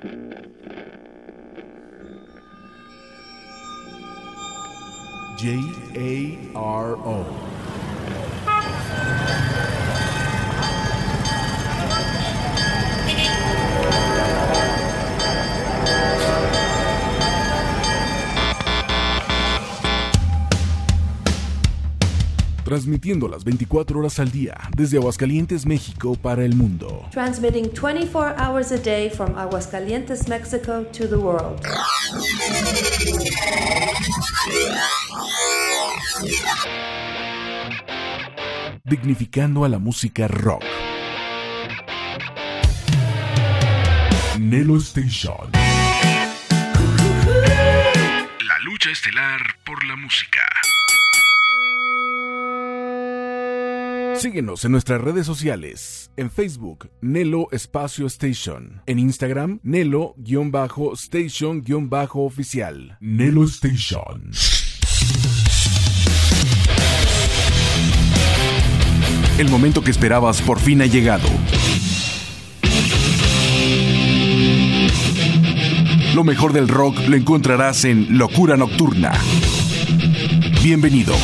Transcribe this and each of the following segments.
J A R O. transmitiendo las 24 horas al día desde Aguascalientes, México para el mundo. Transmitting 24 hours a day from Aguascalientes, Mexico to the world. Dignificando a la música rock. Nelo Station. La lucha estelar por la música. Síguenos en nuestras redes sociales. En Facebook, Nelo Espacio Station. En Instagram, Nelo-Station-Oficial. Nelo Station. El momento que esperabas por fin ha llegado. Lo mejor del rock lo encontrarás en Locura Nocturna. Bienvenido.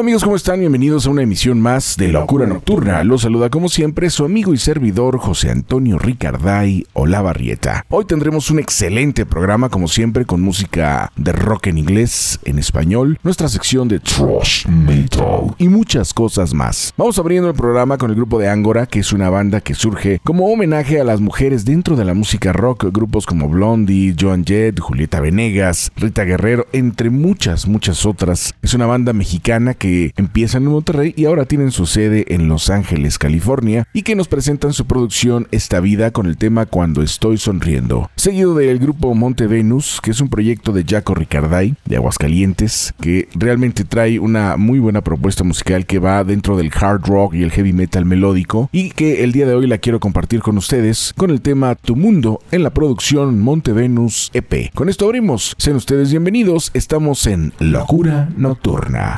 ¿Qué tal amigos? ¿Cómo están? Bienvenidos a una emisión más de Locura Nocturna. Los saluda como siempre su amigo y servidor José Antonio Ricarday Olavarrieta. Hoy tendremos un excelente programa como siempre con música de rock en inglés, en español, nuestra sección de thrash metal y muchas cosas más. Vamos abriendo el programa con el grupo de Angora, que es una banda que surge como homenaje a las mujeres dentro de la música rock, grupos como Blondie, Joan Jett, Julieta Venegas, Rita Guerrero, entre muchas, muchas otras. Es una banda mexicana que empiezan en Monterrey y ahora tienen su sede en Los Ángeles, California, y que nos presentan su producción Esta Vida con el tema Cuando Estoy Sonriendo. Seguido del grupo Monte Venus, que es un proyecto de Jaco Ricarday, de Aguascalientes, que realmente trae una muy buena propuesta musical que va dentro del hard rock y el heavy metal melódico, y que el día de hoy la quiero compartir con ustedes con el tema Tu Mundo en la producción Monte Venus EP. Con esto abrimos. Sean ustedes bienvenidos. Estamos en Locura Nocturna.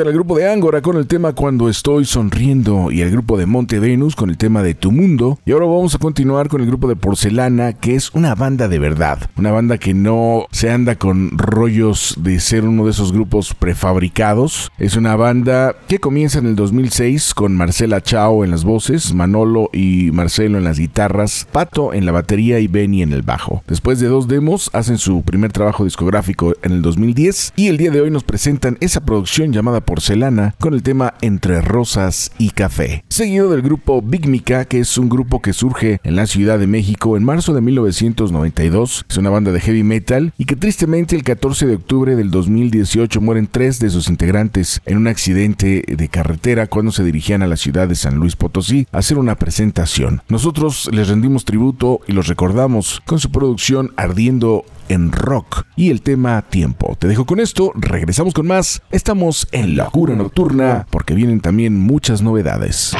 Escuchar al grupo de Ángora con el tema Cuando estoy sonriendo y el grupo de Monte Venus con el tema de Tu Mundo. Y ahora vamos a continuar con el grupo de Porcelana, que es una banda de verdad. Una banda que no se anda con rollos de ser uno de esos grupos prefabricados. Es una banda que comienza en el 2006 con Marcela Chao en las voces, Manolo y Marcelo en las guitarras, Pato en la batería y Benny en el bajo. Después de dos demos, hacen su primer trabajo discográfico en el 2010 y el día de hoy nos presentan esa producción llamada Porcelana con el tema Entre Rosas y Café. Seguido del grupo Big que es un grupo que surge en la Ciudad de México en marzo de 1992. Es una banda de heavy metal y que tristemente el 14 de octubre del 2018 mueren tres de sus integrantes en un accidente de carretera cuando se dirigían a la ciudad de San Luis Potosí a hacer una presentación. Nosotros les rendimos tributo y los recordamos con su producción Ardiendo en rock y el tema tiempo. Te dejo con esto, regresamos con más. Estamos en Locura Nocturna porque vienen también muchas novedades.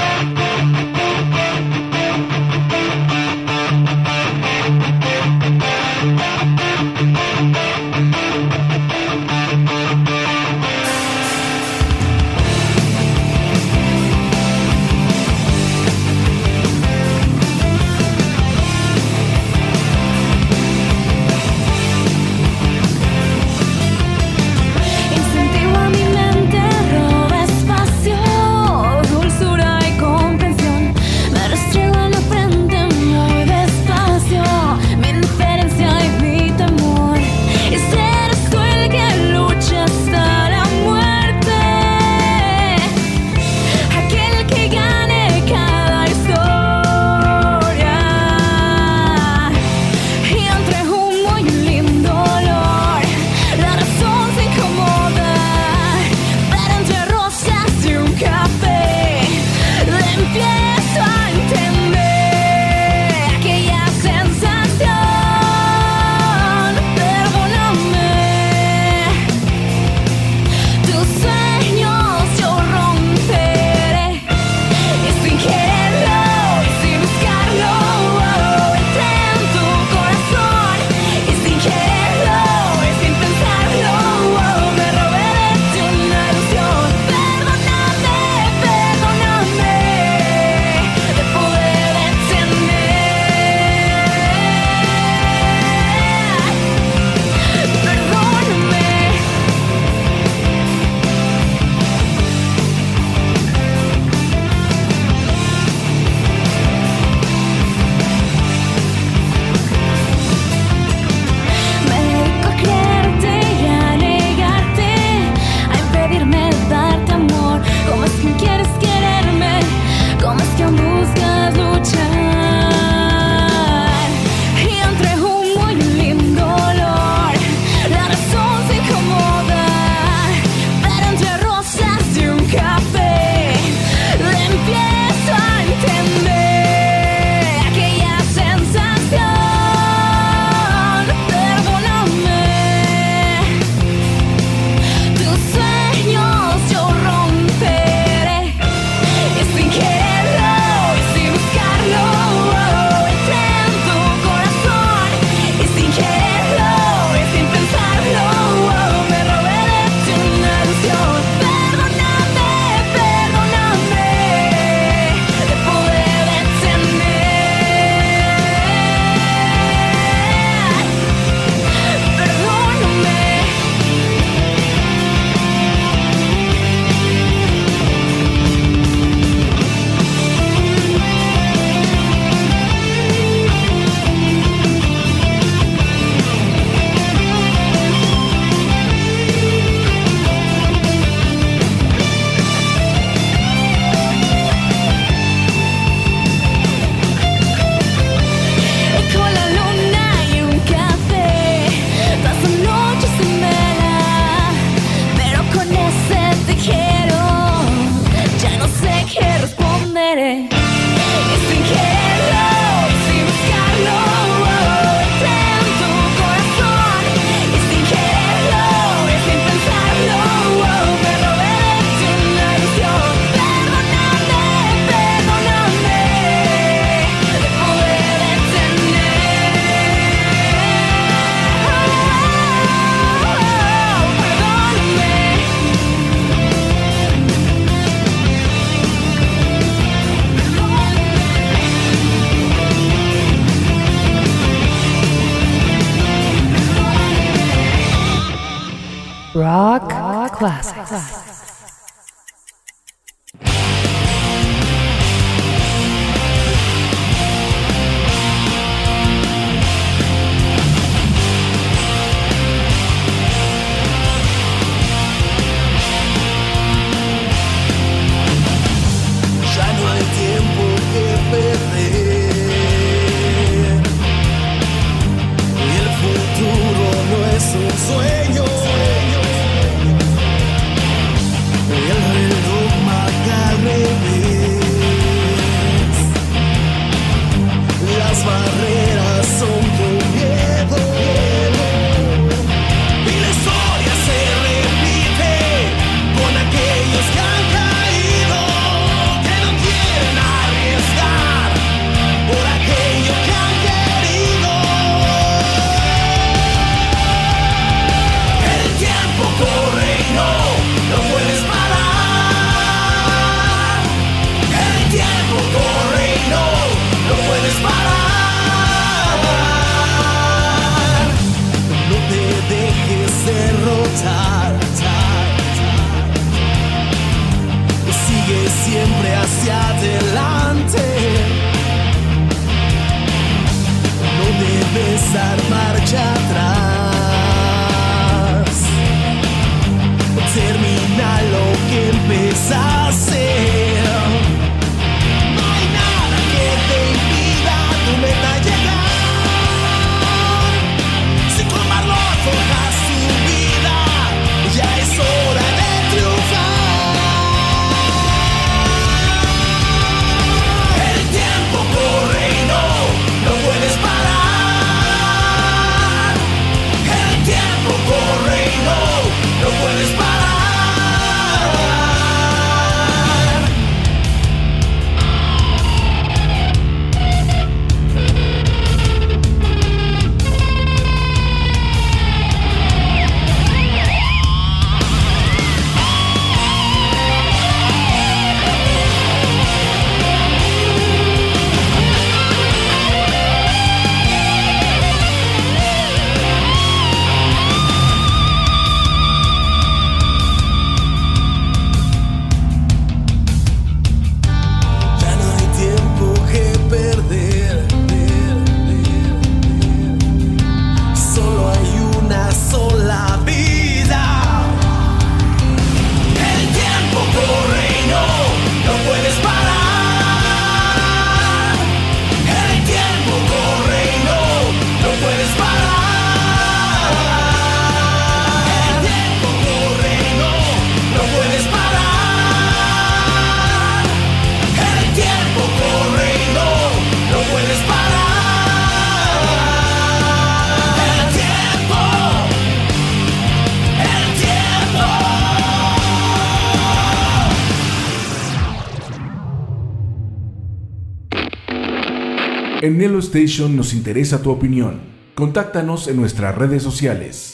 Station nos interesa tu opinión. Contáctanos en nuestras redes sociales.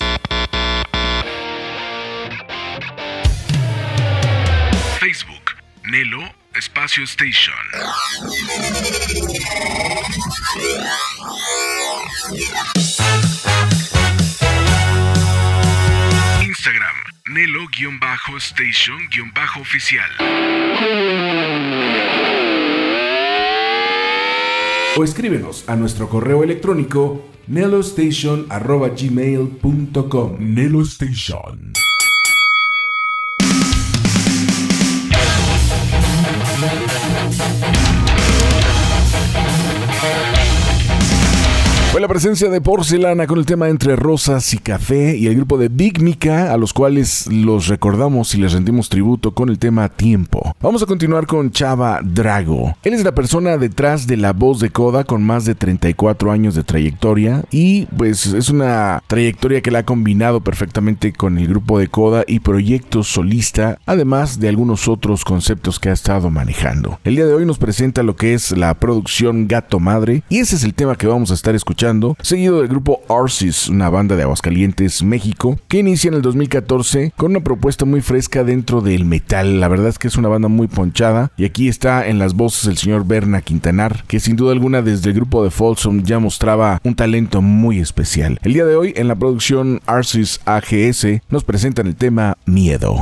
Facebook, Nelo Espacio Station. Instagram, Nelo-Station-Oficial o escríbenos a nuestro correo electrónico nelostation.gmail.com Nelostation presencia de Porcelana con el tema Entre Rosas y Café y el grupo de Big Mika, a los cuales los recordamos y les rendimos tributo con el tema Tiempo. Vamos a continuar con Chava Drago. Él es la persona detrás de la voz de Coda con más de 34 años de trayectoria y pues es una trayectoria que la ha combinado perfectamente con el grupo de Coda y proyectos solista, además de algunos otros conceptos que ha estado manejando. El día de hoy nos presenta lo que es la producción Gato Madre y ese es el tema que vamos a estar escuchando seguido del grupo Arsis, una banda de Aguascalientes, México, que inicia en el 2014 con una propuesta muy fresca dentro del metal. La verdad es que es una banda muy ponchada y aquí está en las voces el señor Berna Quintanar, que sin duda alguna desde el grupo de Folsom ya mostraba un talento muy especial. El día de hoy en la producción Arsis AGS nos presentan el tema Miedo.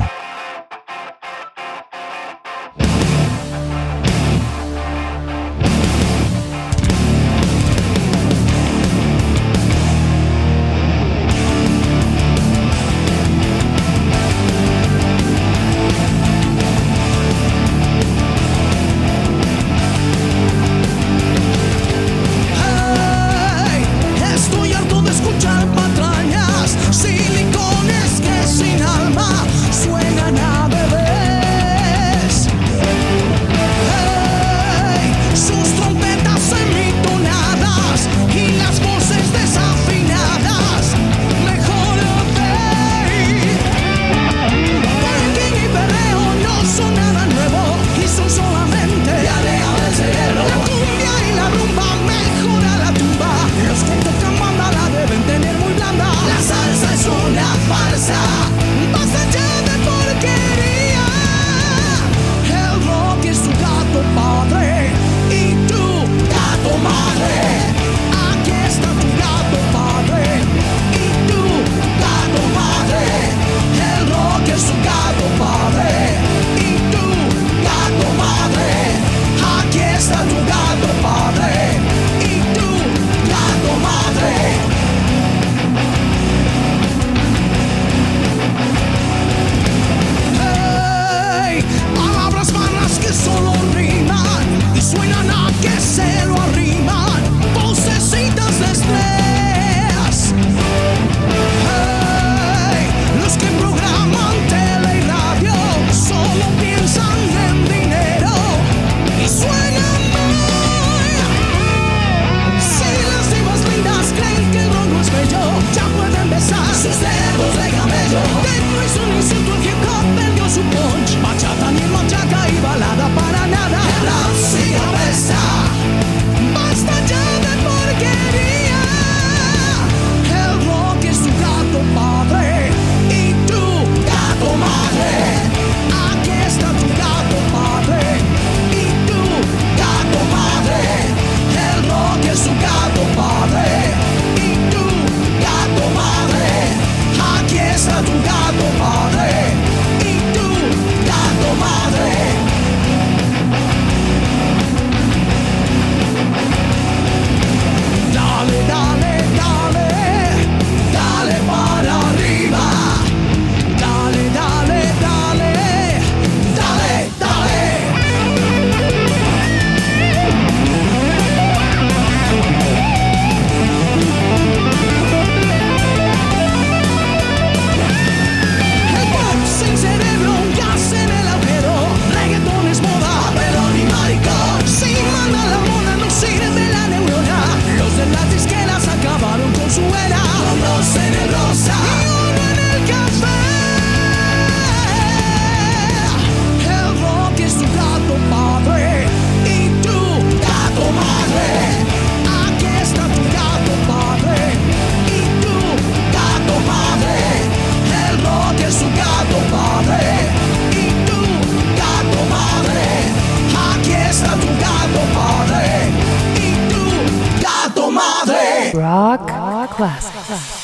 Rock, rock classics.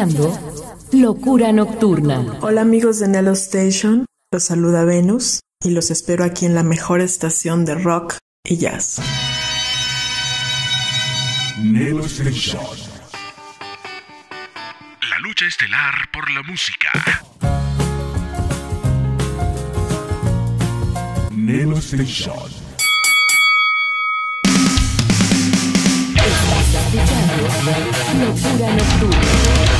Escuchando Locura Nocturna. Hola amigos de Nelo Station, los saluda Venus y los espero aquí en la mejor estación de rock y jazz. Nelo Station. La lucha estelar por la música. Nelo Station. Locura Nocturna.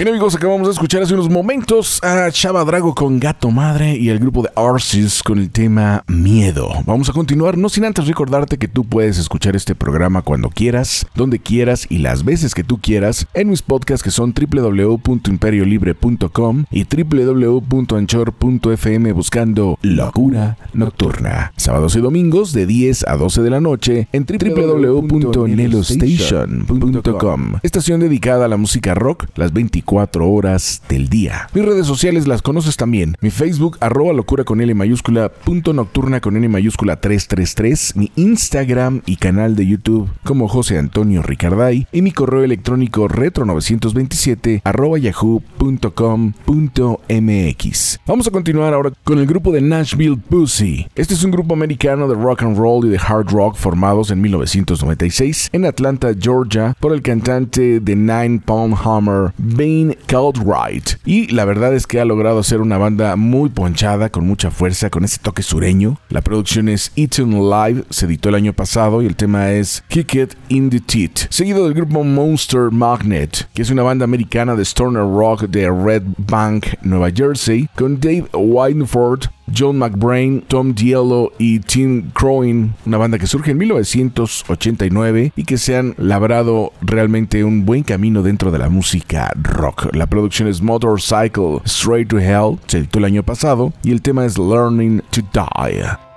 Bien amigos, acabamos de escuchar hace unos momentos a Chava Drago con Gato Madre y el grupo de Arsis con el tema Miedo. Vamos a continuar, no sin antes recordarte que tú puedes escuchar este programa cuando quieras, donde quieras y las veces que tú quieras en mis podcasts que son www.imperiolibre.com y www.anchor.fm buscando Locura Nocturna. Sábados y domingos de 10 a 12 de la noche en www.nelostation.com. Estación dedicada a la música rock las 24 horas del día. Mis redes sociales las conoces también. Mi Facebook, arroba locura con L mayúscula, punto nocturna con N mayúscula 333. Mi Instagram y canal de YouTube como José Antonio Ricarday. Y mi correo electrónico retro927 arroba yahoo.com.mx. Vamos a continuar ahora con el grupo de Nashville Pussy. Este es un grupo americano de rock and roll y de hard rock formados en 1996 en Atlanta, Georgia, por el cantante de Nine Pound Hammer, Bane Cartwright. Y la verdad es que ha logrado hacer una banda muy ponchada, con mucha fuerza, con ese toque sureño. La producción es Eaton Live, se editó el año pasado y el tema es Kick It in the Teeth. Seguido del grupo Monster Magnet, que es una banda americana de stoner rock de Red Bank, Nueva Jersey, con Dave Wineford John McBrain, Tom Diello y Tim Croin, una banda que surge en 1989 y que se han labrado realmente un buen camino dentro de la música rock. La producción es Motorcycle Straight to Hell, se editó el año pasado y el tema es Learning to Die.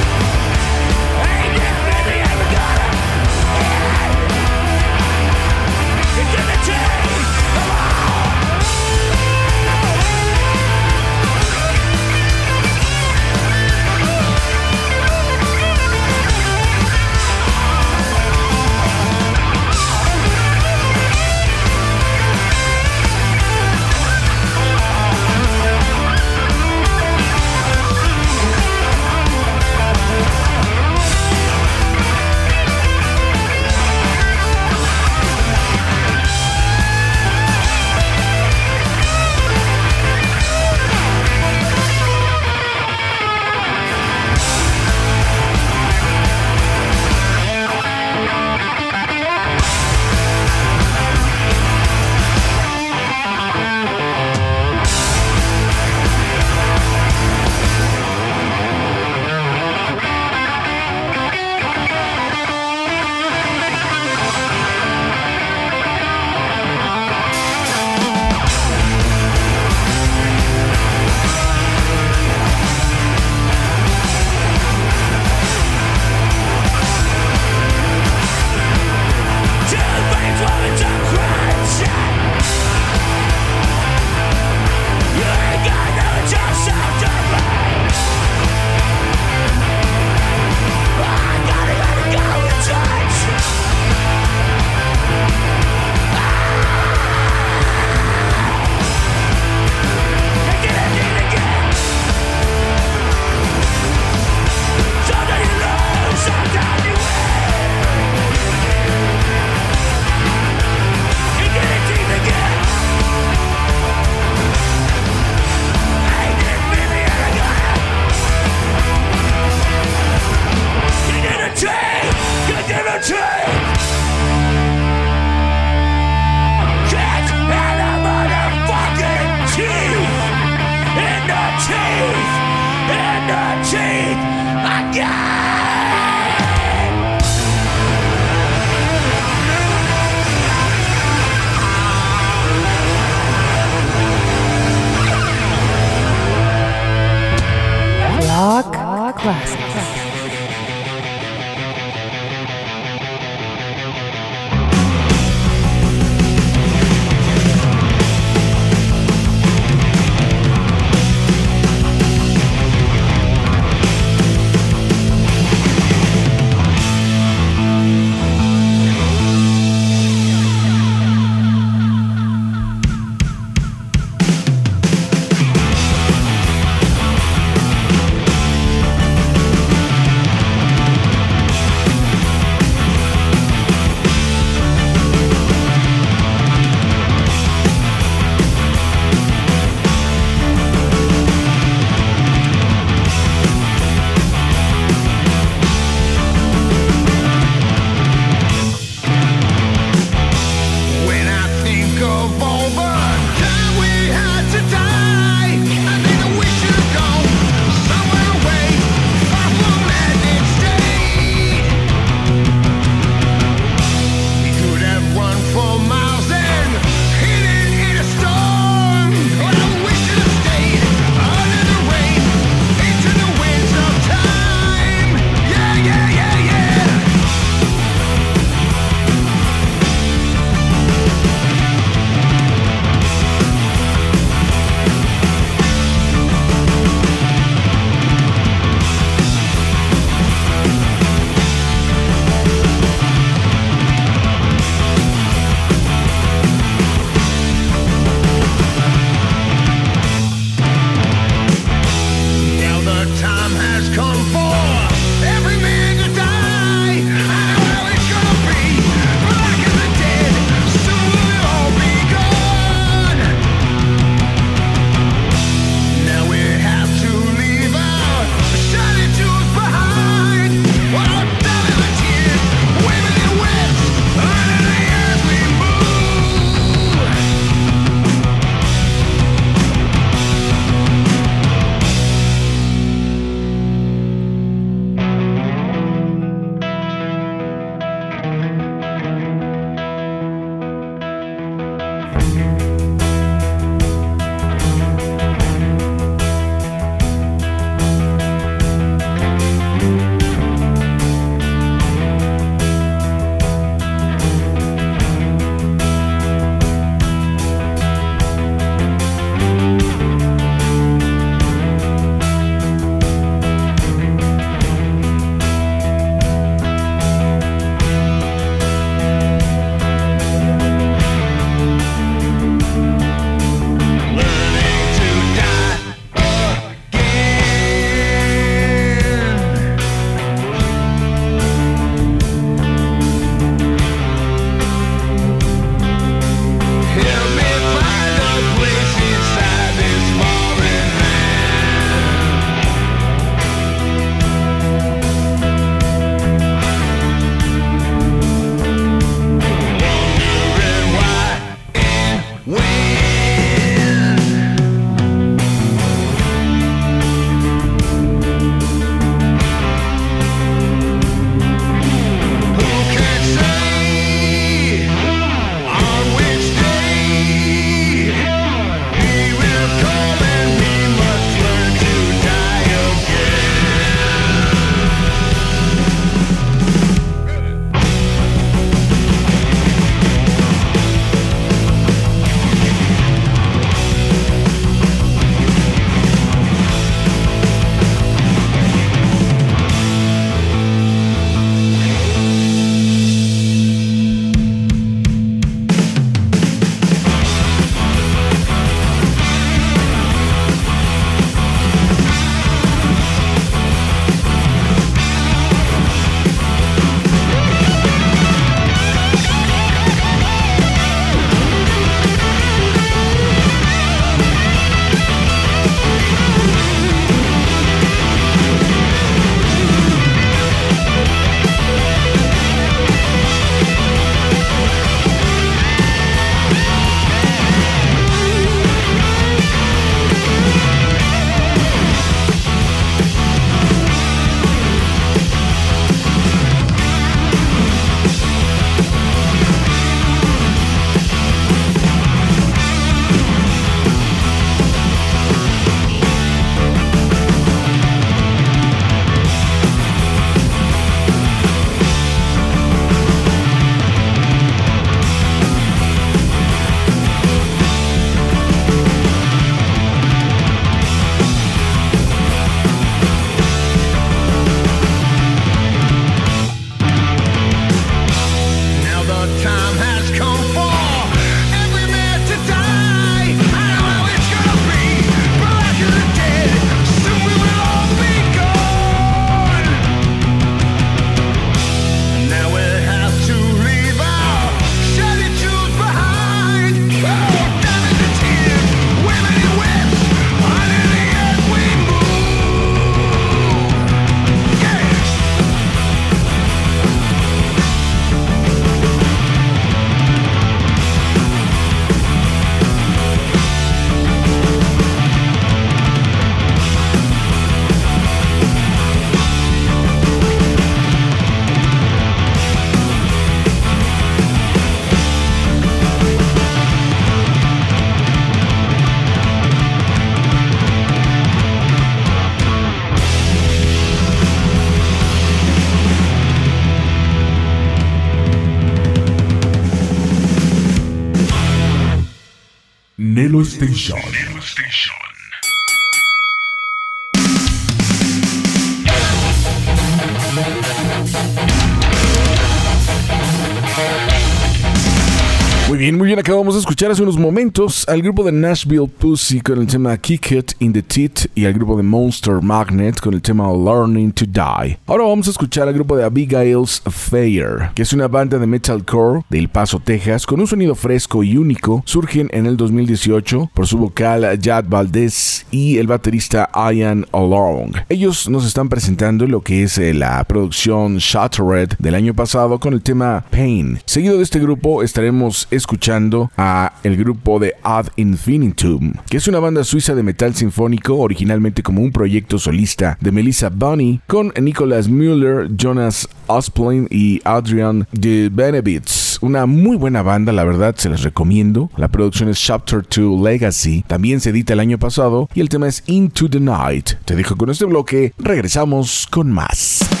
Escuchar hace unos momentos al grupo de Nashville Pussy con el tema Kick It in the Teeth y al grupo de Monster Magnet con el tema Learning to Die. Ahora vamos a escuchar al grupo de Abigail's Fair, que es una banda de metalcore de El Paso, Texas, con un sonido fresco y único. Surgen en el 2018 por su vocal Jad Valdez y el baterista Ian Along. Ellos nos están presentando lo que es eh, la producción Shattered del año pasado con el tema Pain. Seguido de este grupo estaremos escuchando a el grupo de Ad Infinitum, que es una banda suiza de metal sinfónico, originalmente como un proyecto solista de Melissa Bunny, con Nicholas Müller, Jonas Osplin y Adrian de Benevitz. Una muy buena banda, la verdad, se las recomiendo. La producción es Chapter 2 Legacy, también se edita el año pasado y el tema es Into the Night. Te dejo con este bloque, regresamos con más.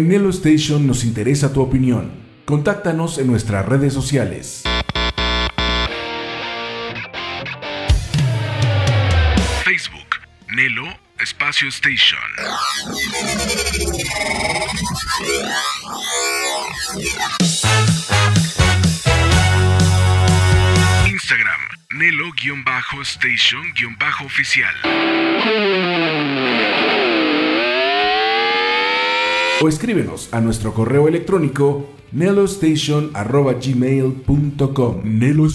En Nelo Station nos interesa tu opinión. Contáctanos en nuestras redes sociales. Facebook, Nelo Espacio Station. Instagram, Nelo-Station-Oficial. O escríbenos a nuestro correo electrónico nelostation.gmail.com Nelo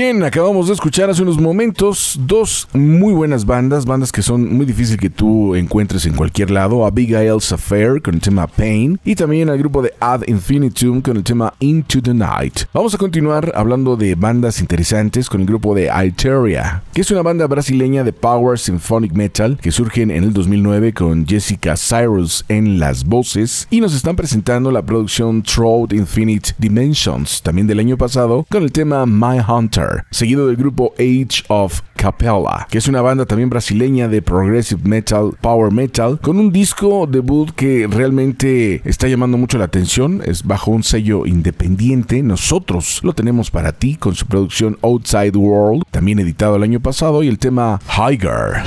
bien. Acabamos de escuchar hace unos momentos dos muy buenas bandas, bandas que son muy difícil que tú encuentres en cualquier lado. Abigail's Affair con el tema Pain y también el grupo de Ad Infinitum con el tema Into the Night. Vamos a continuar hablando de bandas interesantes con el grupo de Alteria, que es una banda brasileña de Power Symphonic Metal que surgen en el 2009 con Jessica Cyrus en las voces y nos están presentando la producción Throat Infinite Dimensions, también del año pasado, con el tema My Hunter, seguido del grupo Age of Capella, que es una banda también brasileña de progressive metal, power metal, con un disco debut que realmente está llamando mucho la atención, es bajo un sello independiente, nosotros lo tenemos para ti con su producción Outside World, también editado el año pasado, y el tema Higher.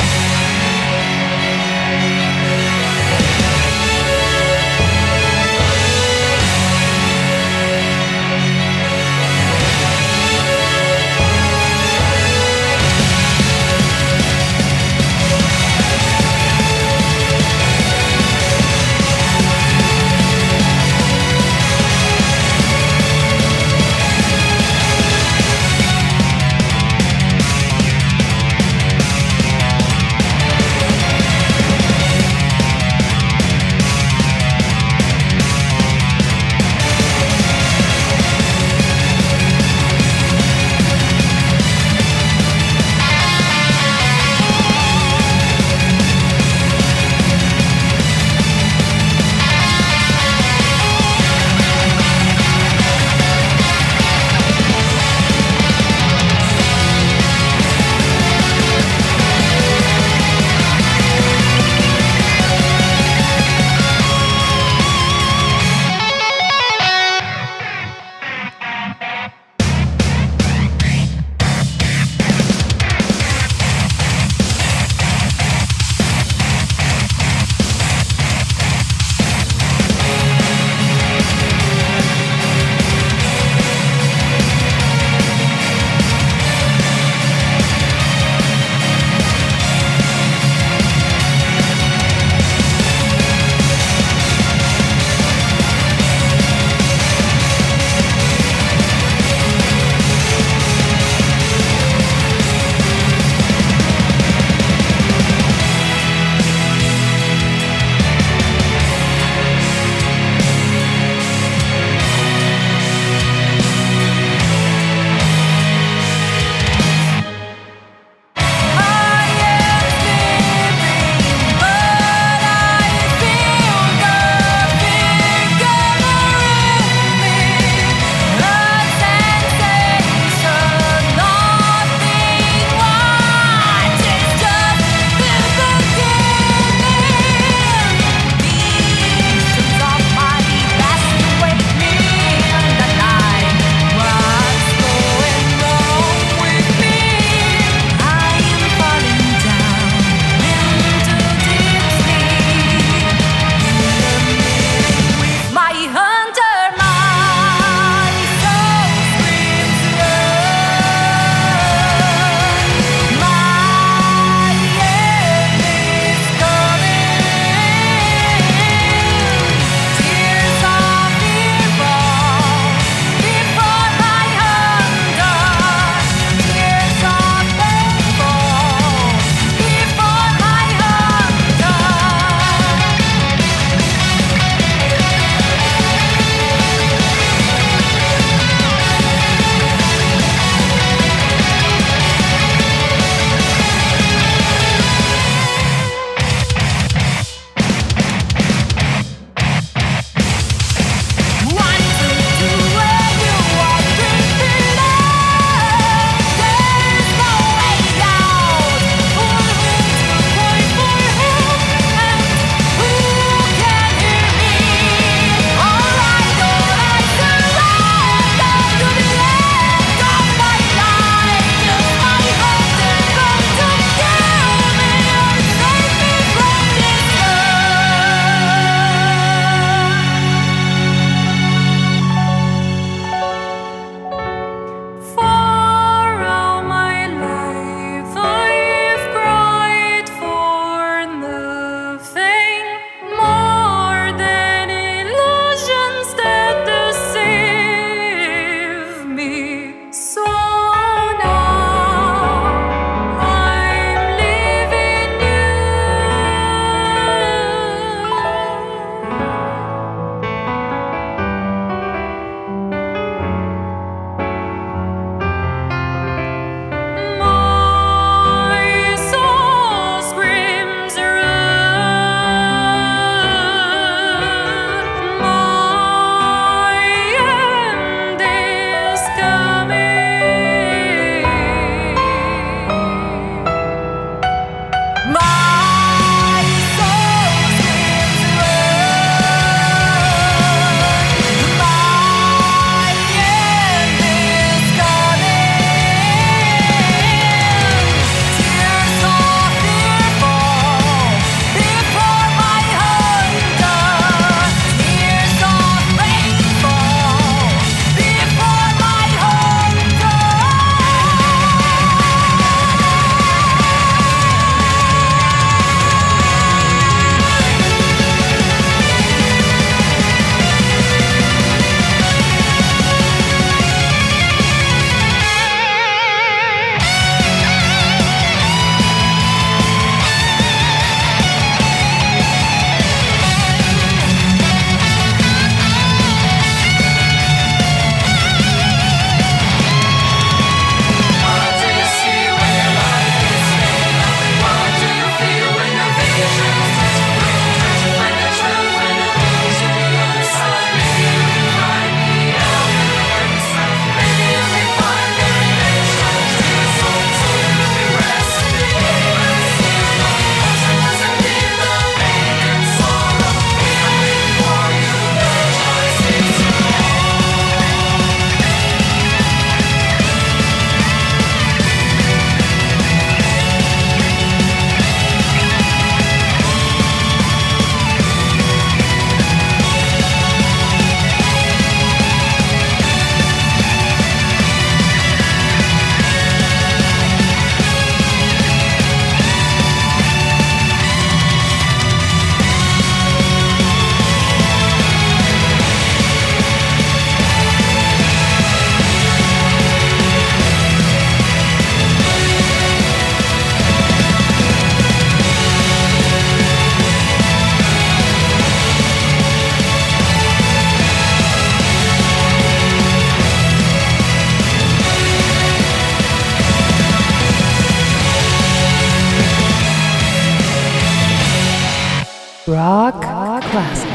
Rock, Classic.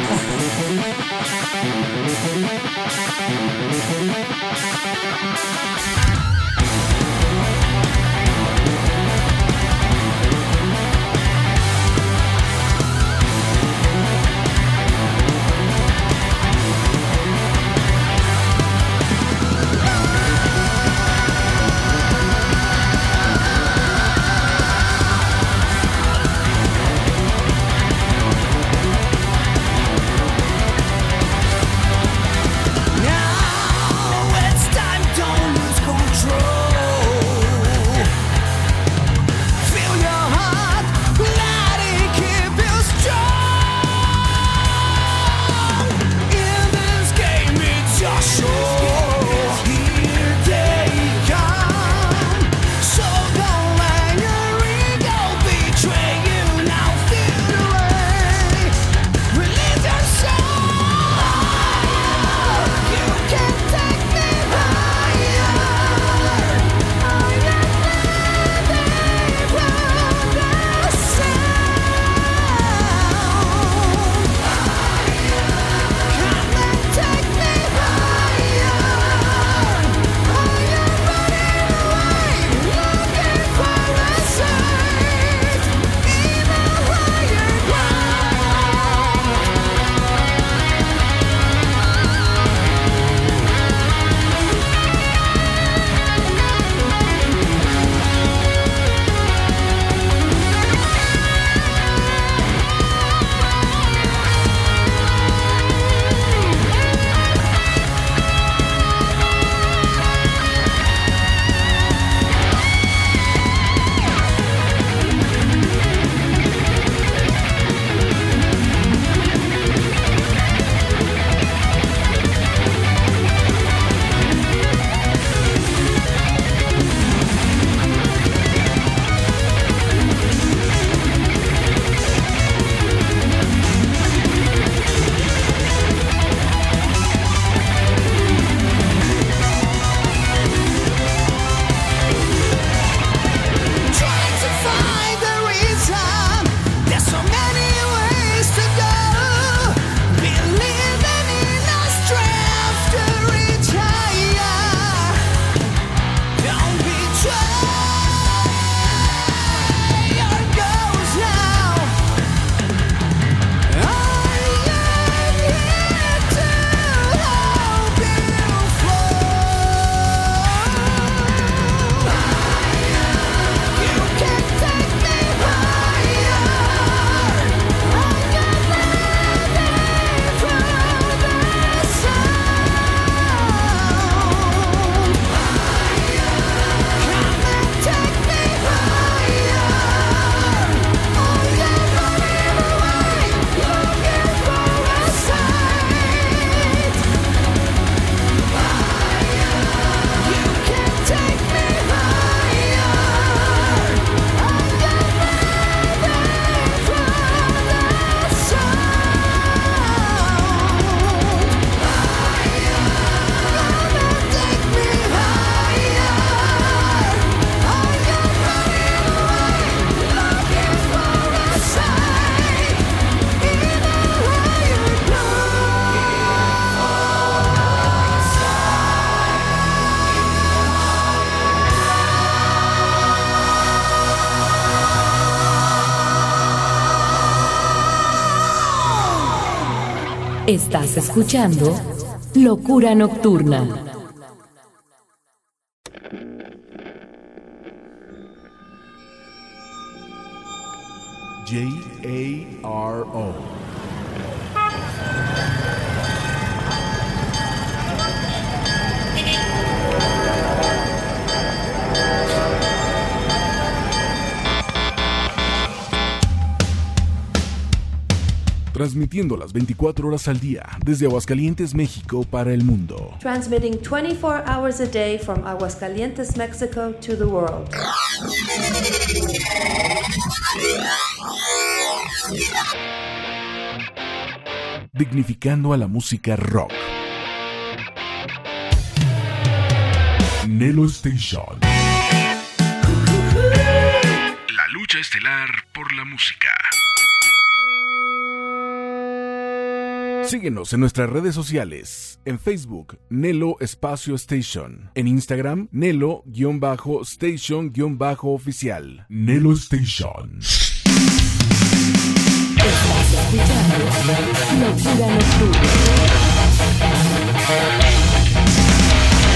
Estás escuchando Locura Nocturna. J Transmitiendo las 24 horas al día desde Aguascalientes, México para el mundo. Transmitting 24 hours a day from Aguascalientes, Mexico to the world. Dignificando a la música rock. Nelo Station. La, la, la. La, la, la, Síguenos en nuestras redes sociales. En Facebook, Nelo Espacio Station. En Instagram, Nelo-Station-Oficial. Nelo Station. Estás escuchando Locura Nocturna.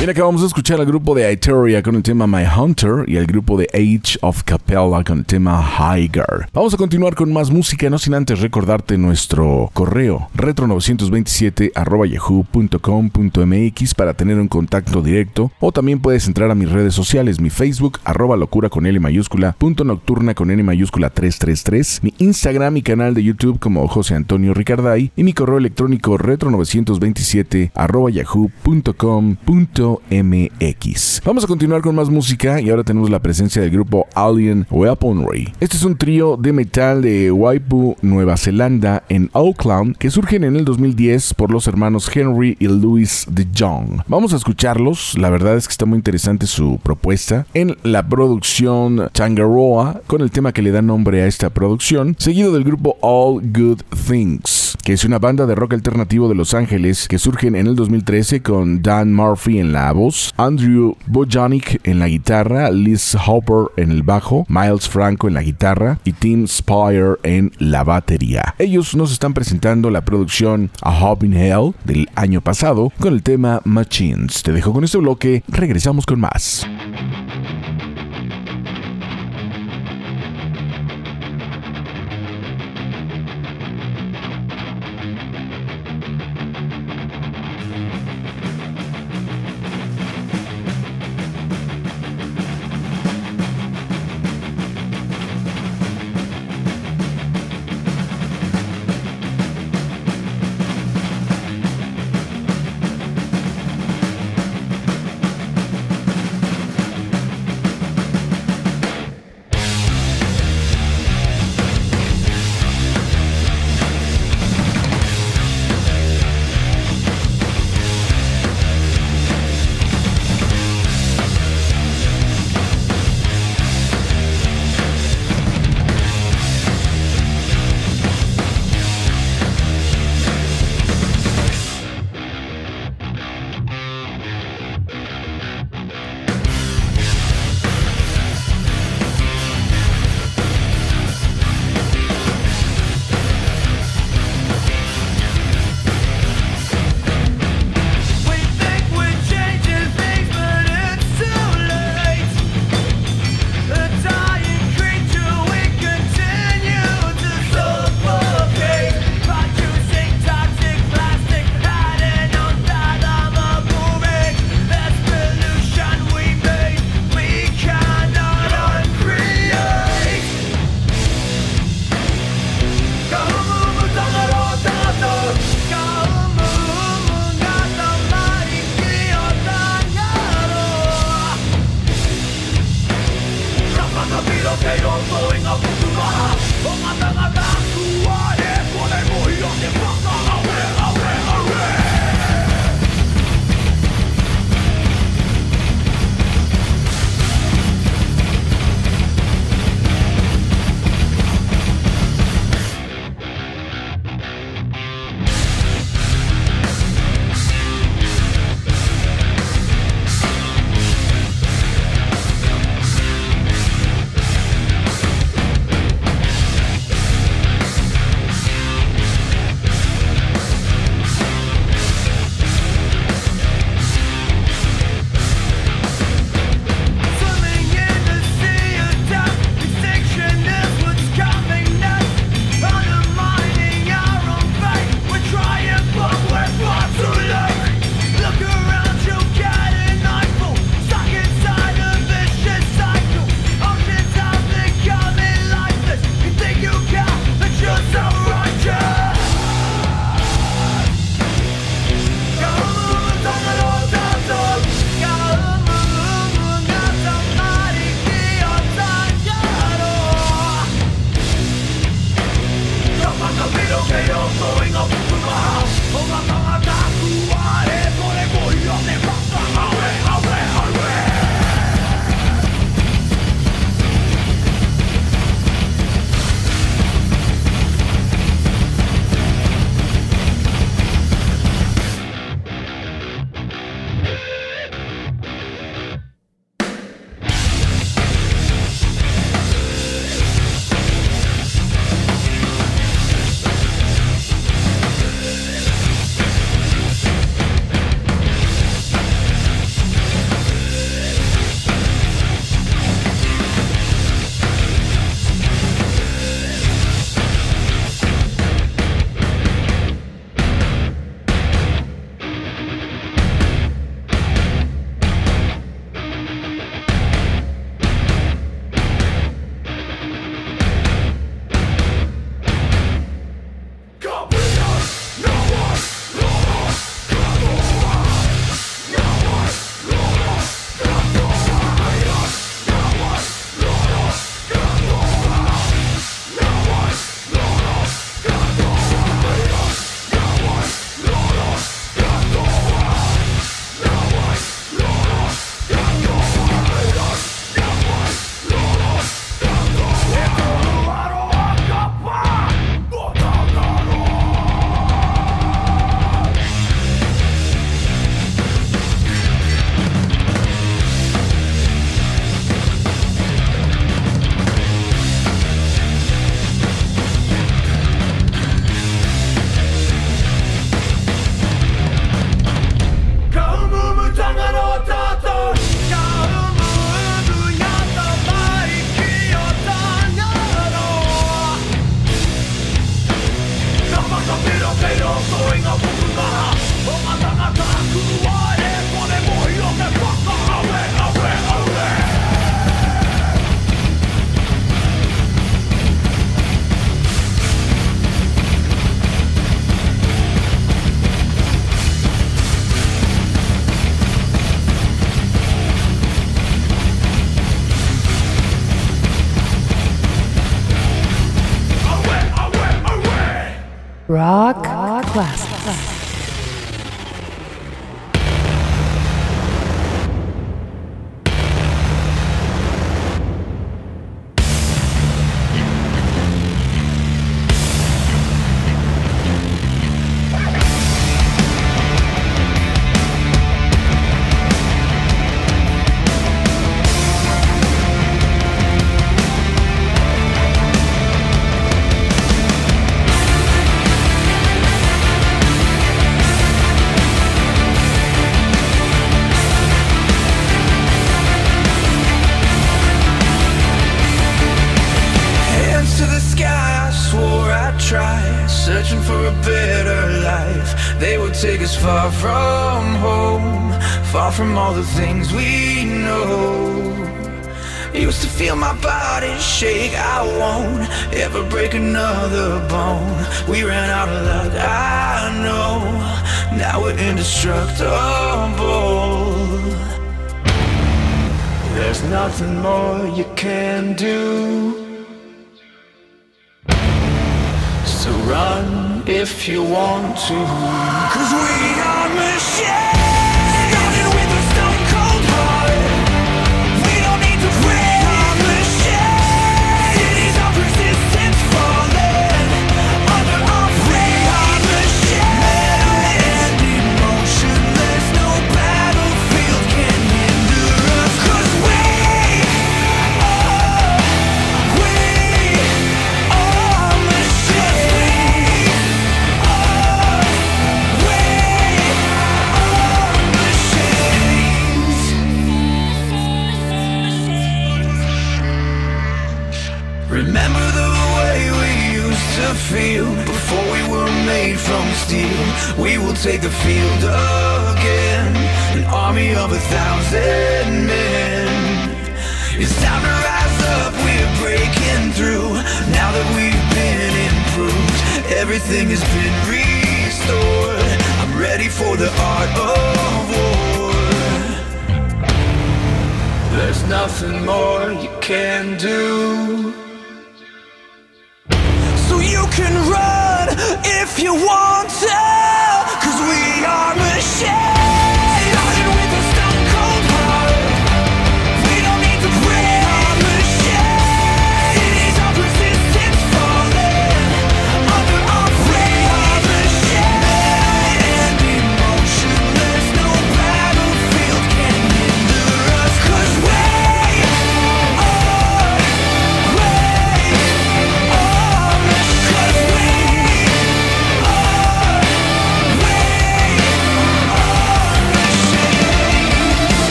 Bien, acabamos de escuchar al grupo de Iteria con el tema My Hunter y al grupo de Age of Capella con el tema Higer. Vamos a continuar con más música, no sin antes recordarte nuestro correo retro927 yahoo.com.mx para tener un contacto directo o también puedes entrar a mis redes sociales, mi Facebook arroba locura con L mayúscula, punto nocturna con N mayúscula 333, mi Instagram y canal de YouTube como José Antonio Ricarday y mi correo electrónico retro927 yahoo.com.mx MX. Vamos a continuar con más música y ahora tenemos la presencia del grupo Alien Weaponry. Este es un trío de metal de Waipu, Nueva Zelanda, en Auckland, que surgen en el 2010 por los hermanos Henry y Louis de Jong. Vamos a escucharlos, la verdad es que está muy interesante su propuesta. En la producción Tangaroa, con el tema que le da nombre a esta producción, seguido del grupo All Good Things, que es una banda de rock alternativo de Los Ángeles que surgen en el 2013 con Dan Murphy en la voz, Andrew Bojanic en la guitarra, Liz Hopper en el bajo, Miles Franco en la guitarra y Tim Spire en la batería. Ellos nos están presentando la producción A Hop in Hell del año pasado con el tema Machines. Te dejo con este bloque, regresamos con más.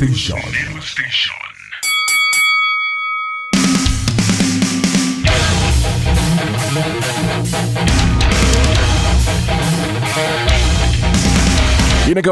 Station.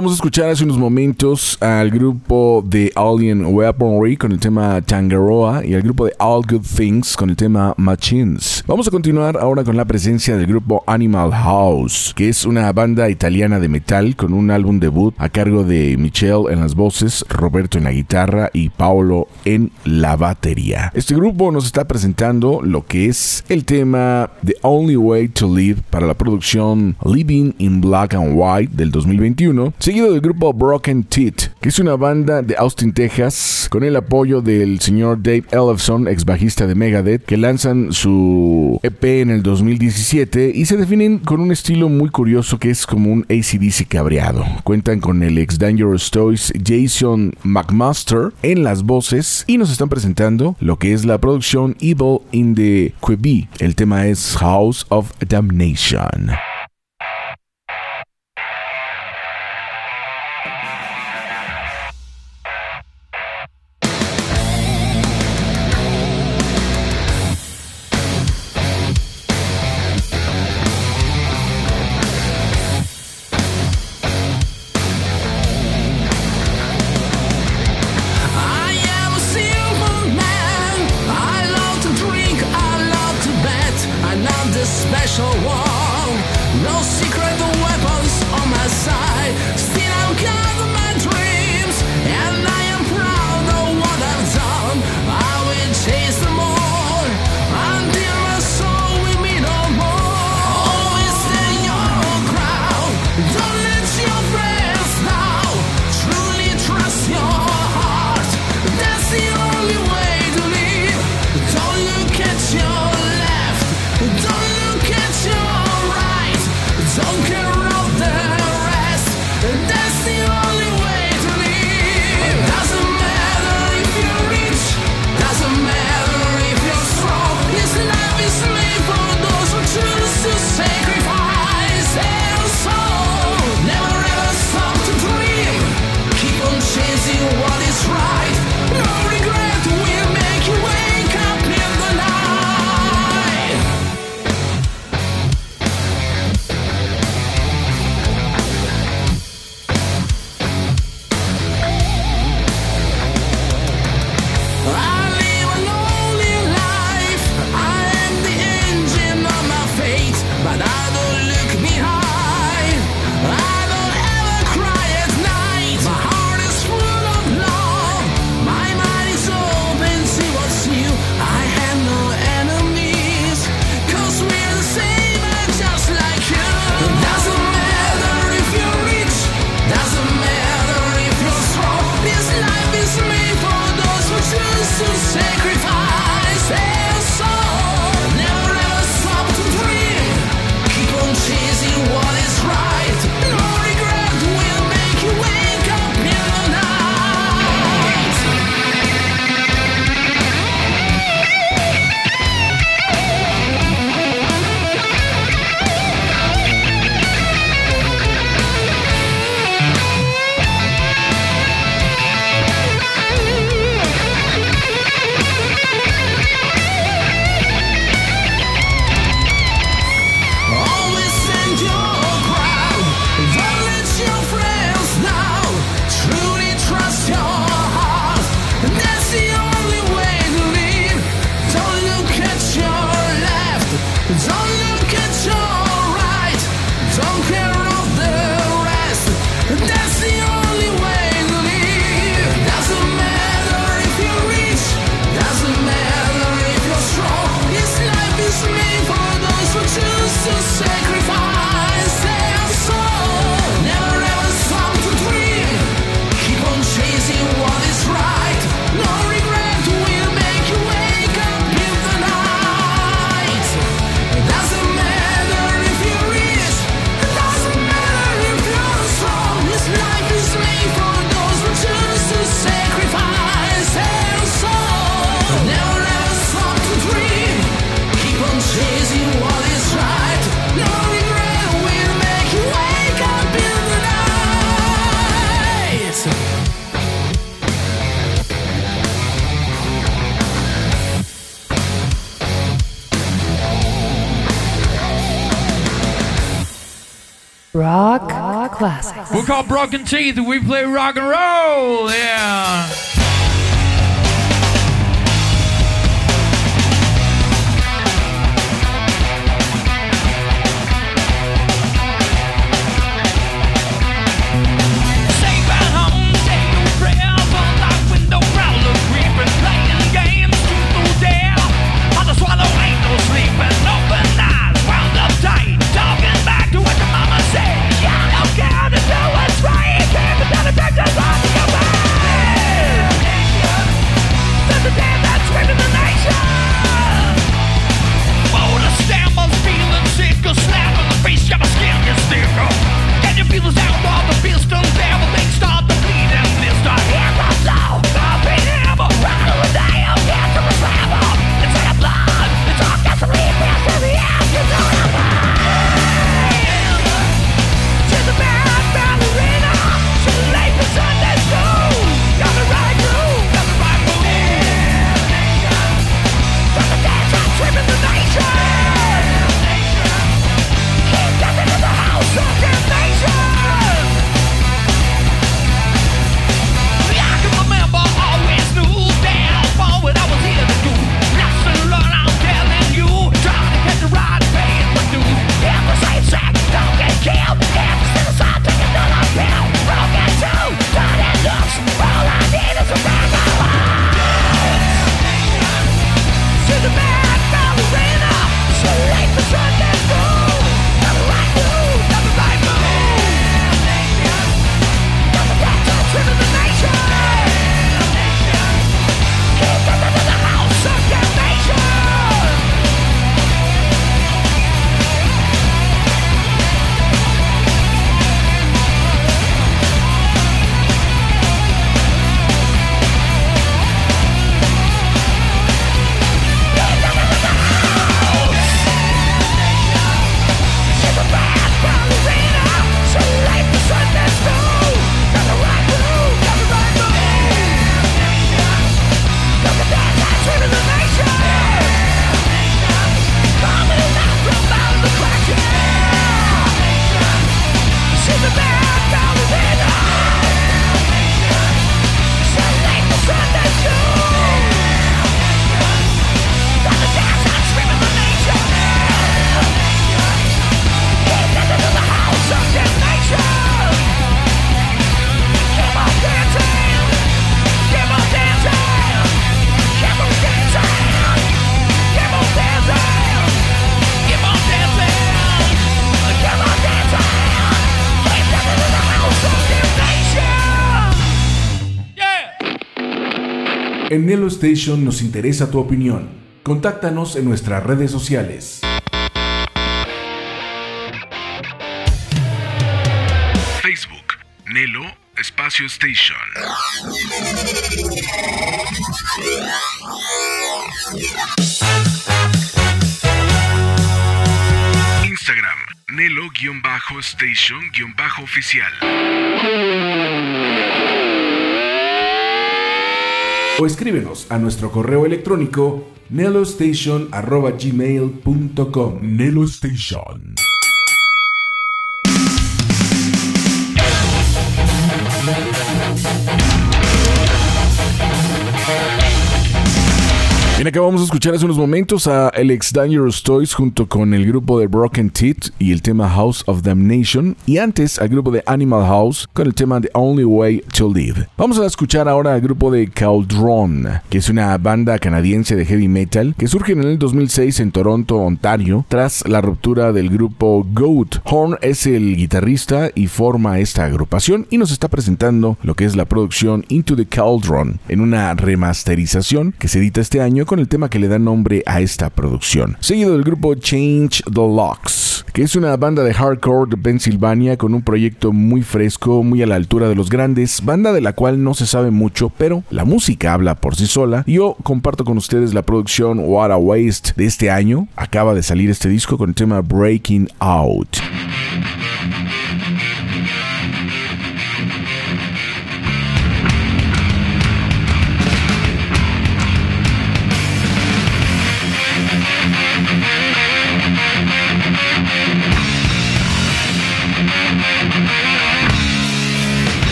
Acabamos de escuchar hace unos momentos al grupo de Alien Weaponry con el tema Tangaroa y al grupo de All Good Things con el tema Machines. Vamos a continuar ahora con la presencia del grupo Animal House, que es una banda italiana de metal con un álbum debut a cargo de Michelle en las voces, Roberto en la guitarra y Paolo en la batería. Este grupo nos está presentando lo que es el tema The Only Way to Live para la producción Living in Black and White del 2021 seguido del grupo Broken Teeth, que es una banda de Austin, Texas, con el apoyo del señor Dave Ellefson, ex bajista de Megadeth, que lanzan su EP en el 2017 y se definen con un estilo muy curioso que es como un ACDC cabreado. Cuentan con el ex Dangerous Toys Jason McMaster en las voces y nos están presentando lo que es la producción Evil in the Quebec. El tema es House of Damnation. Called Broken Teeth and we play rock and roll. Yeah. Station nos interesa tu opinión. Contáctanos en nuestras redes sociales. Facebook, Nelo Espacio Station. Instagram, Nelo-Station-Oficial. O escríbenos a nuestro correo electrónico nelostation.gmail.com Nelo Bien, acabamos de escuchar hace unos momentos a Alex Dangerous Toys junto con el grupo de Broken Teeth y el tema House of Damnation y antes al grupo de Animal House con el tema The Only Way to Live. Vamos a escuchar ahora al grupo de Cauldron, que es una banda canadiense de heavy metal que surge en el 2006 en Toronto, Ontario, tras la ruptura del grupo Goat. Horn es el guitarrista y forma esta agrupación y nos está presentando lo que es la producción Into the Cauldron en una remasterización que se edita este año con el tema que le da nombre a esta producción. Seguido del grupo Change the Locks, que es una banda de hardcore de Pensilvania con un proyecto muy fresco, muy a la altura de los grandes, banda de la cual no se sabe mucho, pero la música habla por sí sola. Yo comparto con ustedes la producción What a Waste de este año. Acaba de salir este disco con el tema Breaking Out.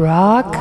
Rock,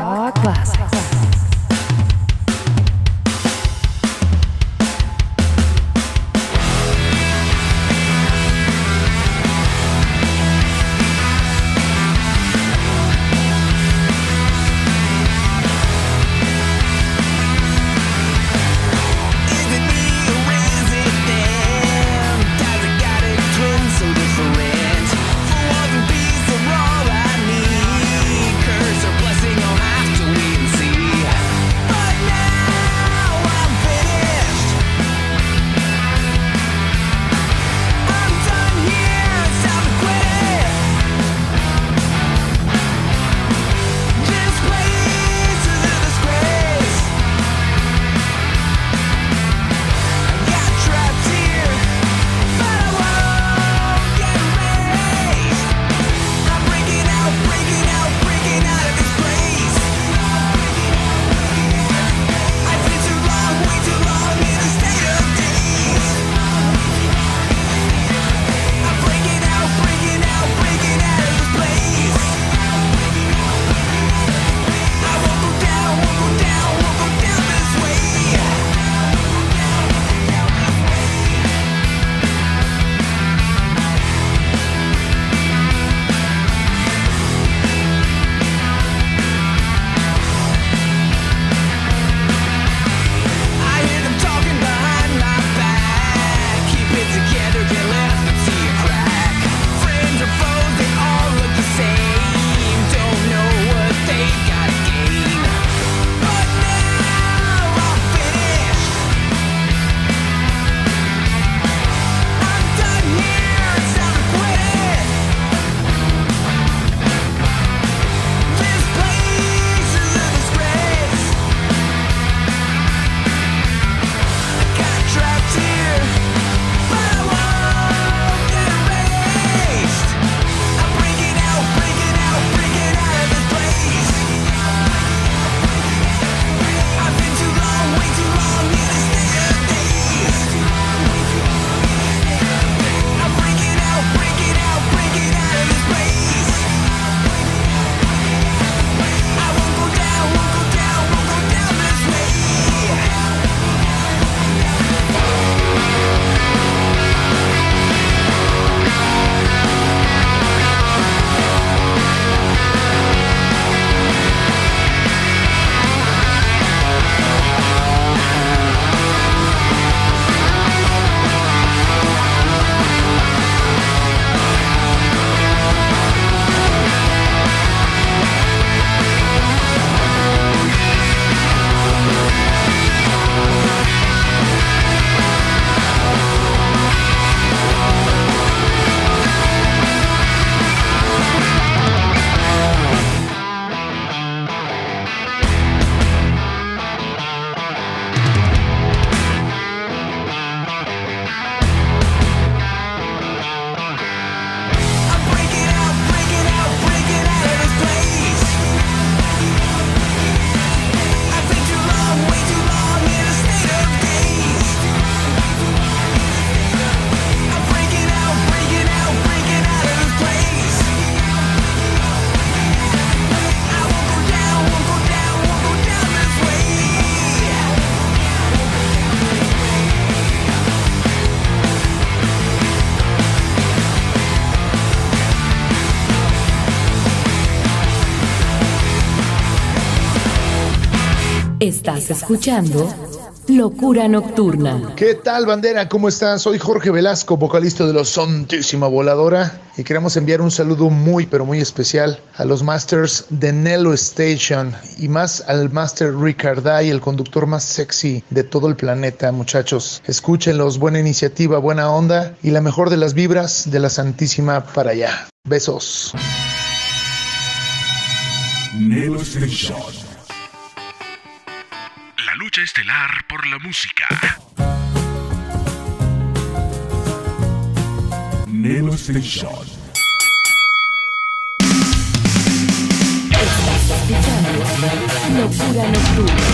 escuchando Locura Nocturna. ¿Qué tal, bandera? ¿Cómo están? Soy Jorge Velasco, vocalista de los Santísima Voladora, y queremos enviar un saludo muy, pero muy especial a los masters de Nello Station y más al master Ricarday, el conductor más sexy de todo el planeta, muchachos. Escúchenlos, buena iniciativa, buena onda y la mejor de las vibras de la Santísima para allá. Besos. Nelo Station. Lucha estelar por la música. Nelo Station. Estás escuchando Locura Nocturna.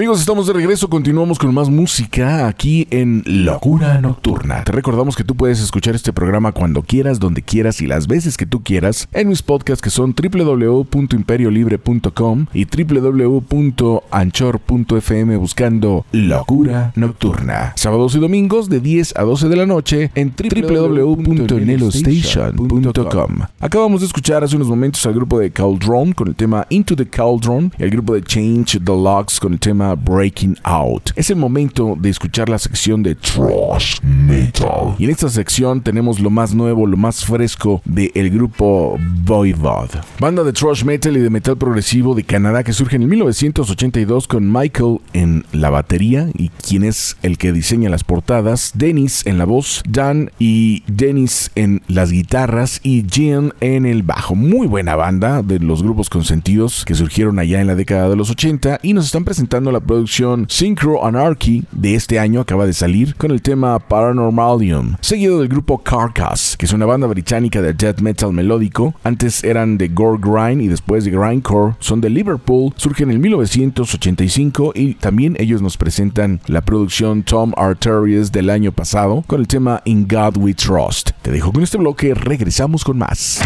Amigos, estamos de regreso, continuamos con más música aquí en Locura Nocturna. Te recordamos que tú puedes escuchar este programa cuando quieras, donde quieras y las veces que tú quieras en mis podcasts que son www.imperiolibre.com y www.anchor.fm buscando Locura Nocturna. Sábados y domingos de 10 a 12 de la noche en www.nelostation.com. Acabamos de escuchar hace unos momentos al grupo de Cauldron con el tema Into the Cauldron y el grupo de Change Deluxe con el tema Breaking Out. Es el momento de escuchar la sección de Trash Metal. Y en esta sección tenemos lo más nuevo, lo más fresco del grupo Voivod. Banda de Trash Metal y de metal progresivo de Canadá que surge en 1982 con Michael en la batería y quien es el que diseña las portadas, Dennis en la voz, Dan y Dennis en las guitarras y Jim en el bajo. Muy buena banda de los grupos consentidos que surgieron allá en la década de los 80 y nos están presentando la producción Synchro Anarchy de este año, acaba de salir con el tema Paranormalium, seguido del grupo Carcass, que es una banda británica de death metal melódico. Antes eran de Gore Grind y después de Grindcore, son de Liverpool, surgen en 1985 y también ellos nos presentan la producción Tom Arterius del año pasado con el tema In God We Trust. Te dejo con este bloque, regresamos con más.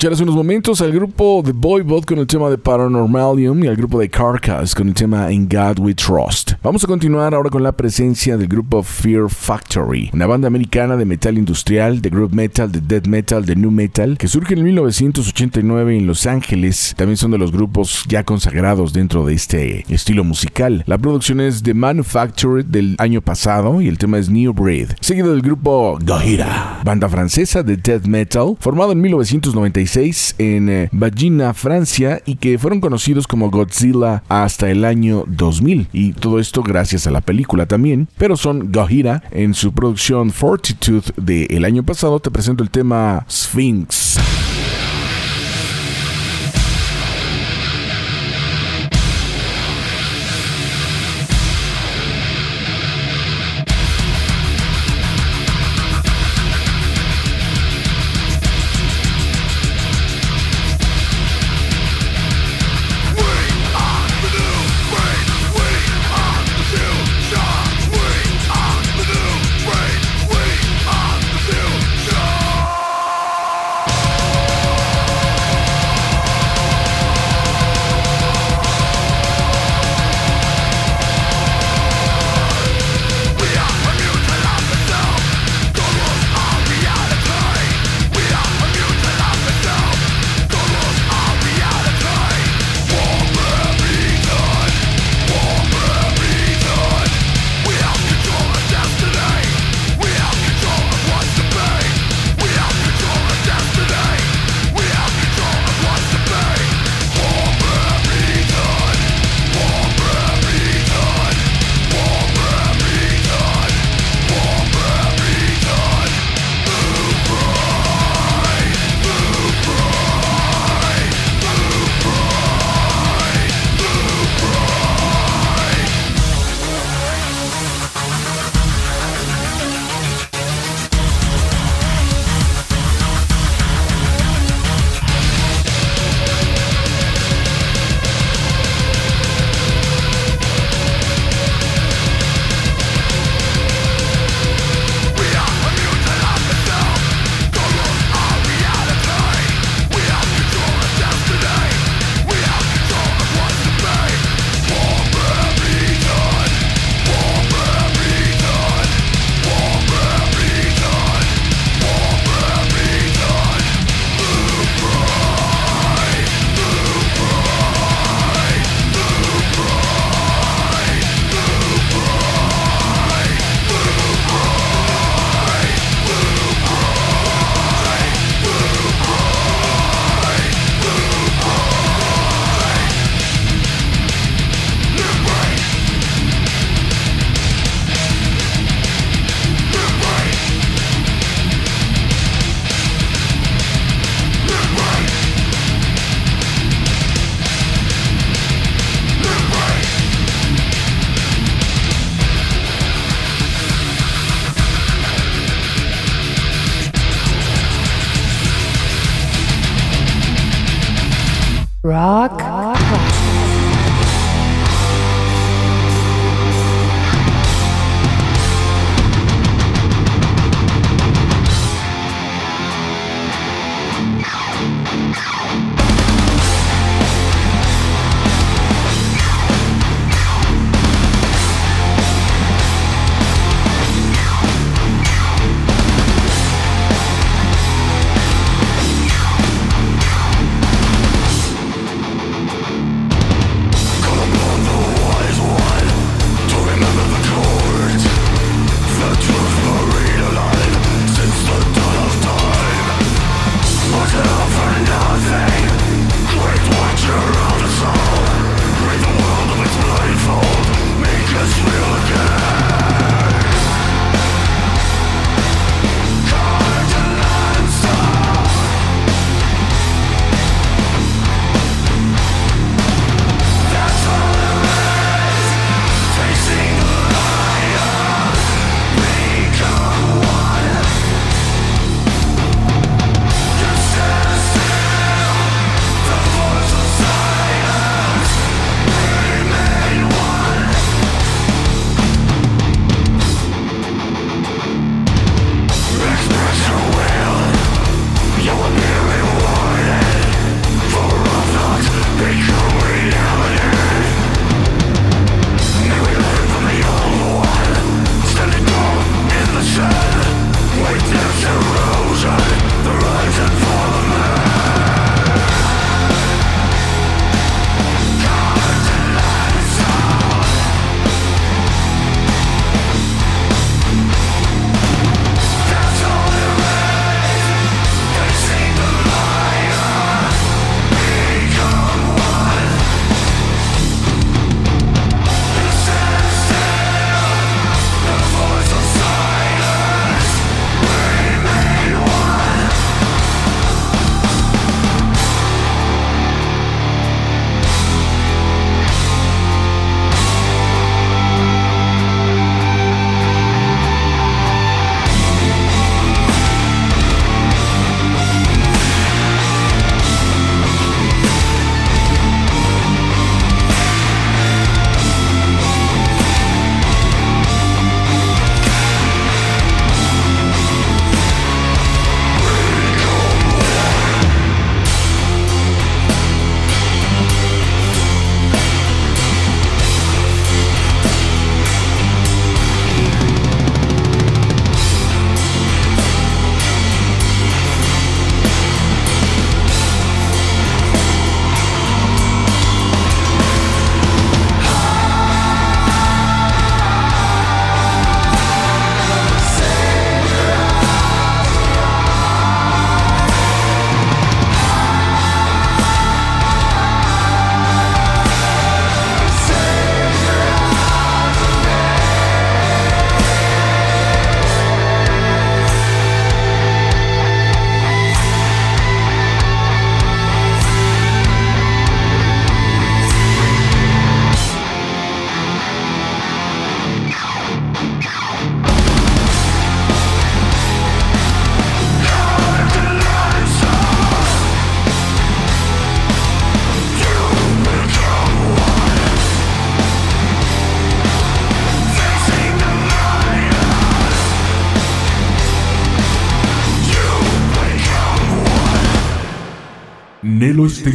Escuchar hace unos momentos al grupo The Boybot con el tema de Paranormalium y al grupo de Carcass con el tema In God We Trust. Vamos a continuar ahora con la presencia del grupo Fear Factory, una banda americana de metal industrial, de group metal, de death metal, de new metal, que surge en 1989 en Los Ángeles. También son de los grupos ya consagrados dentro de este estilo musical. La producción es The Manufactured del año pasado y el tema es New Breed, seguido del grupo Gojira, banda francesa de death metal, formado en 1996 en eh, Vagina, Francia, y que fueron conocidos como Godzilla hasta el año 2000. Y todo esto gracias a la película también. Pero son Gojira en su producción Fortitude del año pasado. Te presento el tema Sphinx.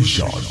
Nelo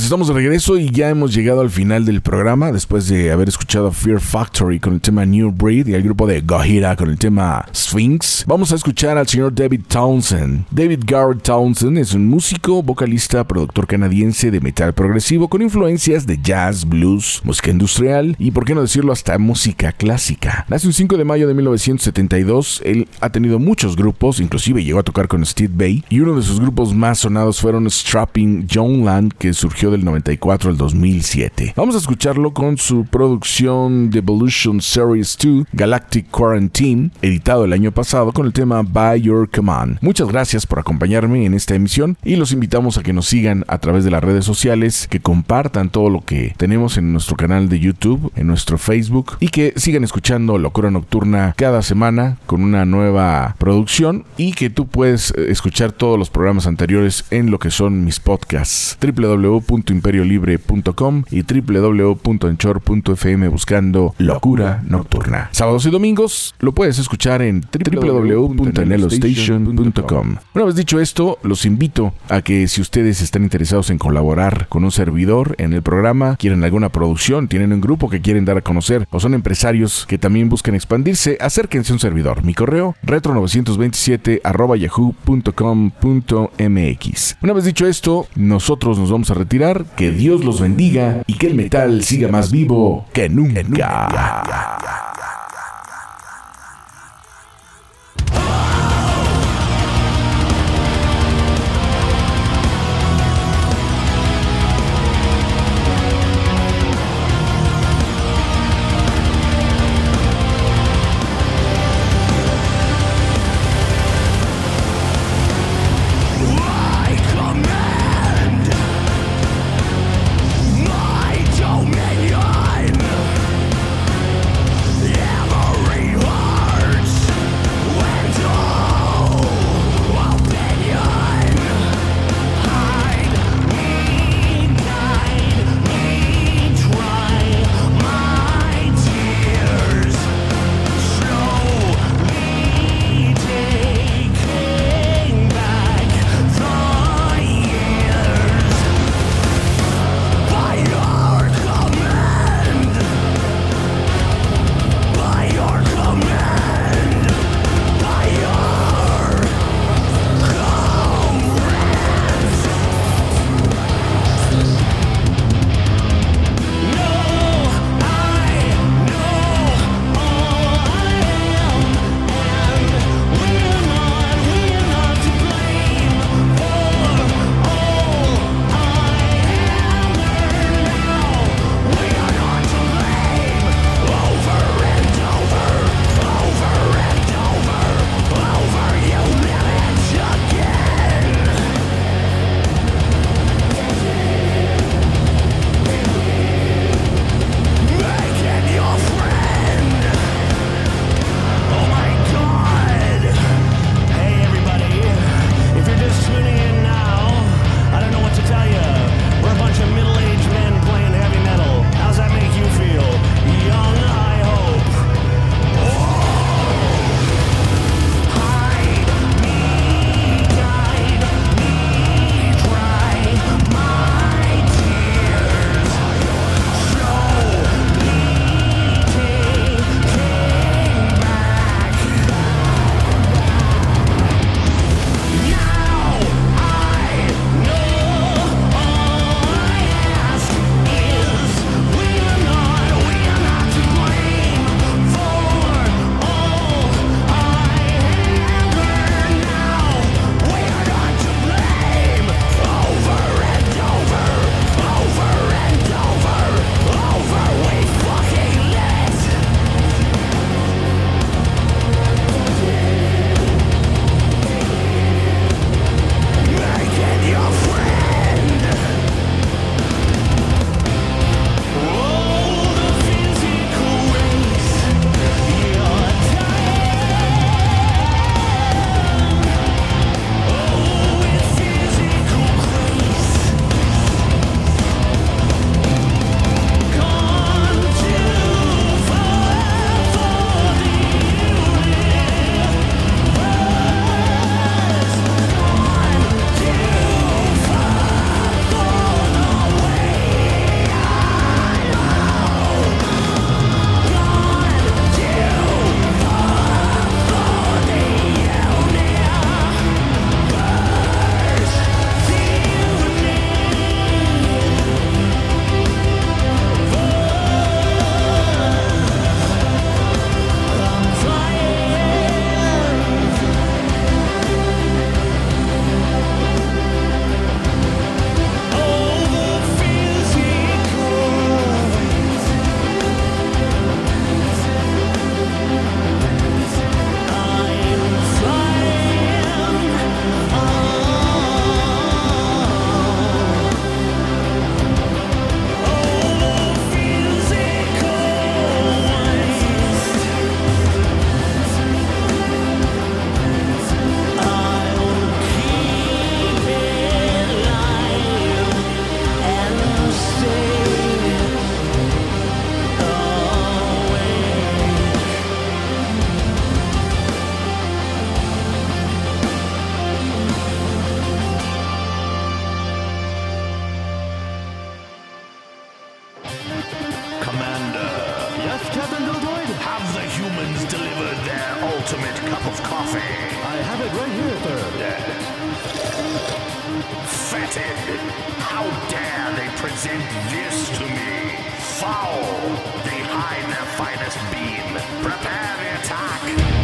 pues estamos de regreso y ya hemos llegado al final del programa después de haber escuchado Fear Factory con el tema New Breed y al grupo de Gojira con el tema Sphinx. Vamos a escuchar al señor David Townsend. David Garrett Townsend es un músico, vocalista, productor canadiense de metal progresivo con influencias de jazz, blues, música industrial y, por qué no decirlo, hasta música clásica. Nace un 5 de mayo de 1972. Él ha tenido muchos grupos, inclusive llegó a tocar con Steve Bay y uno de sus grupos más sonados fueron Strapping John Land, que surgió del 94 al 2007. Vamos a escucharlo con su producción The Evolution Series 2 Galactic Quarantine, editado el año pasado con el tema By Your Command. Muchas gracias por acompañarme en esta emisión y los invitamos a que nos sigan a través de las redes sociales, que compartan todo lo que tenemos en nuestro canal de YouTube, en nuestro Facebook y que sigan escuchando Locura Nocturna cada semana con una nueva producción y que tú puedes eh, escuchar todos los programas anteriores en lo que son mis podcasts www.imperiolibre.com y www.anchor.fm buscando Locura Nocturna. Sábados y domingos lo puedes escuchar en www.anelostation.com. Una vez dicho esto, los invito a que si ustedes están interesados en colaborar con un servidor en el programa, quieren alguna producción, tienen un grupo que quieren dar a conocer o son empresarios que también buscan expandirse, acérquense a un servidor. Mi correo retro927 yahoo.com.mx. Una vez dicho esto, nosotros nos vamos a retirar. Que Dios los bendiga y que el metal siga más vivo que nunca. Fetid! How dare they present this to me? Foul! They hide their finest beam. Prepare the attack!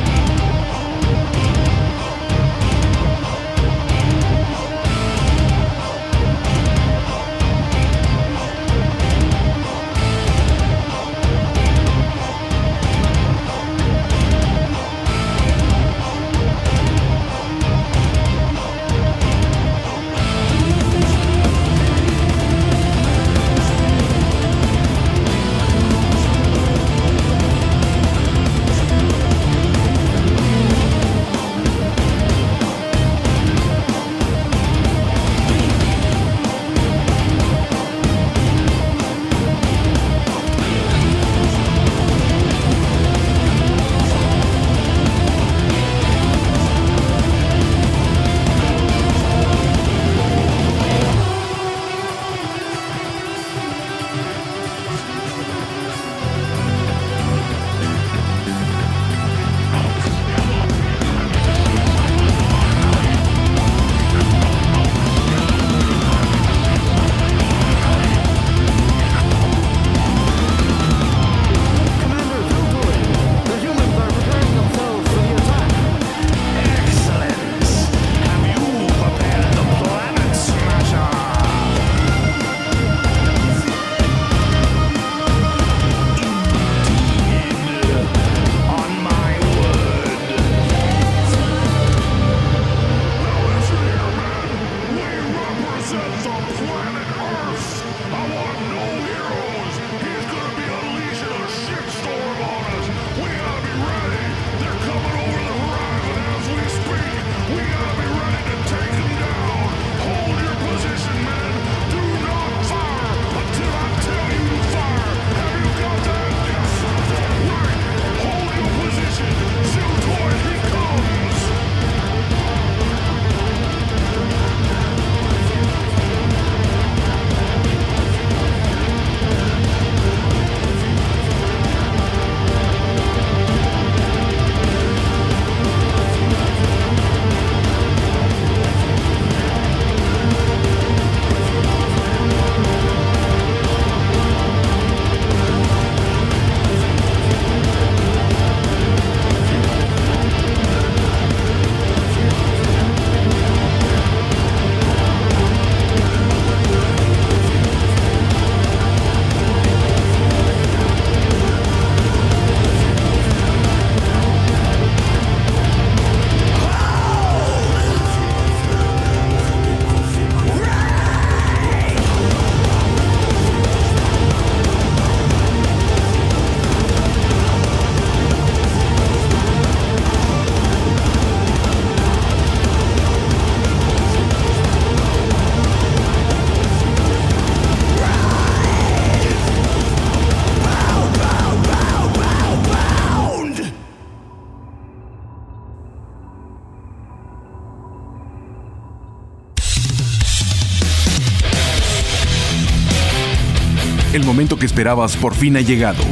Momento que esperabas por fin ha llegado.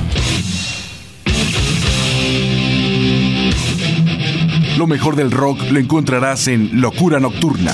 Lo mejor del rock lo encontrarás en Locura Nocturna.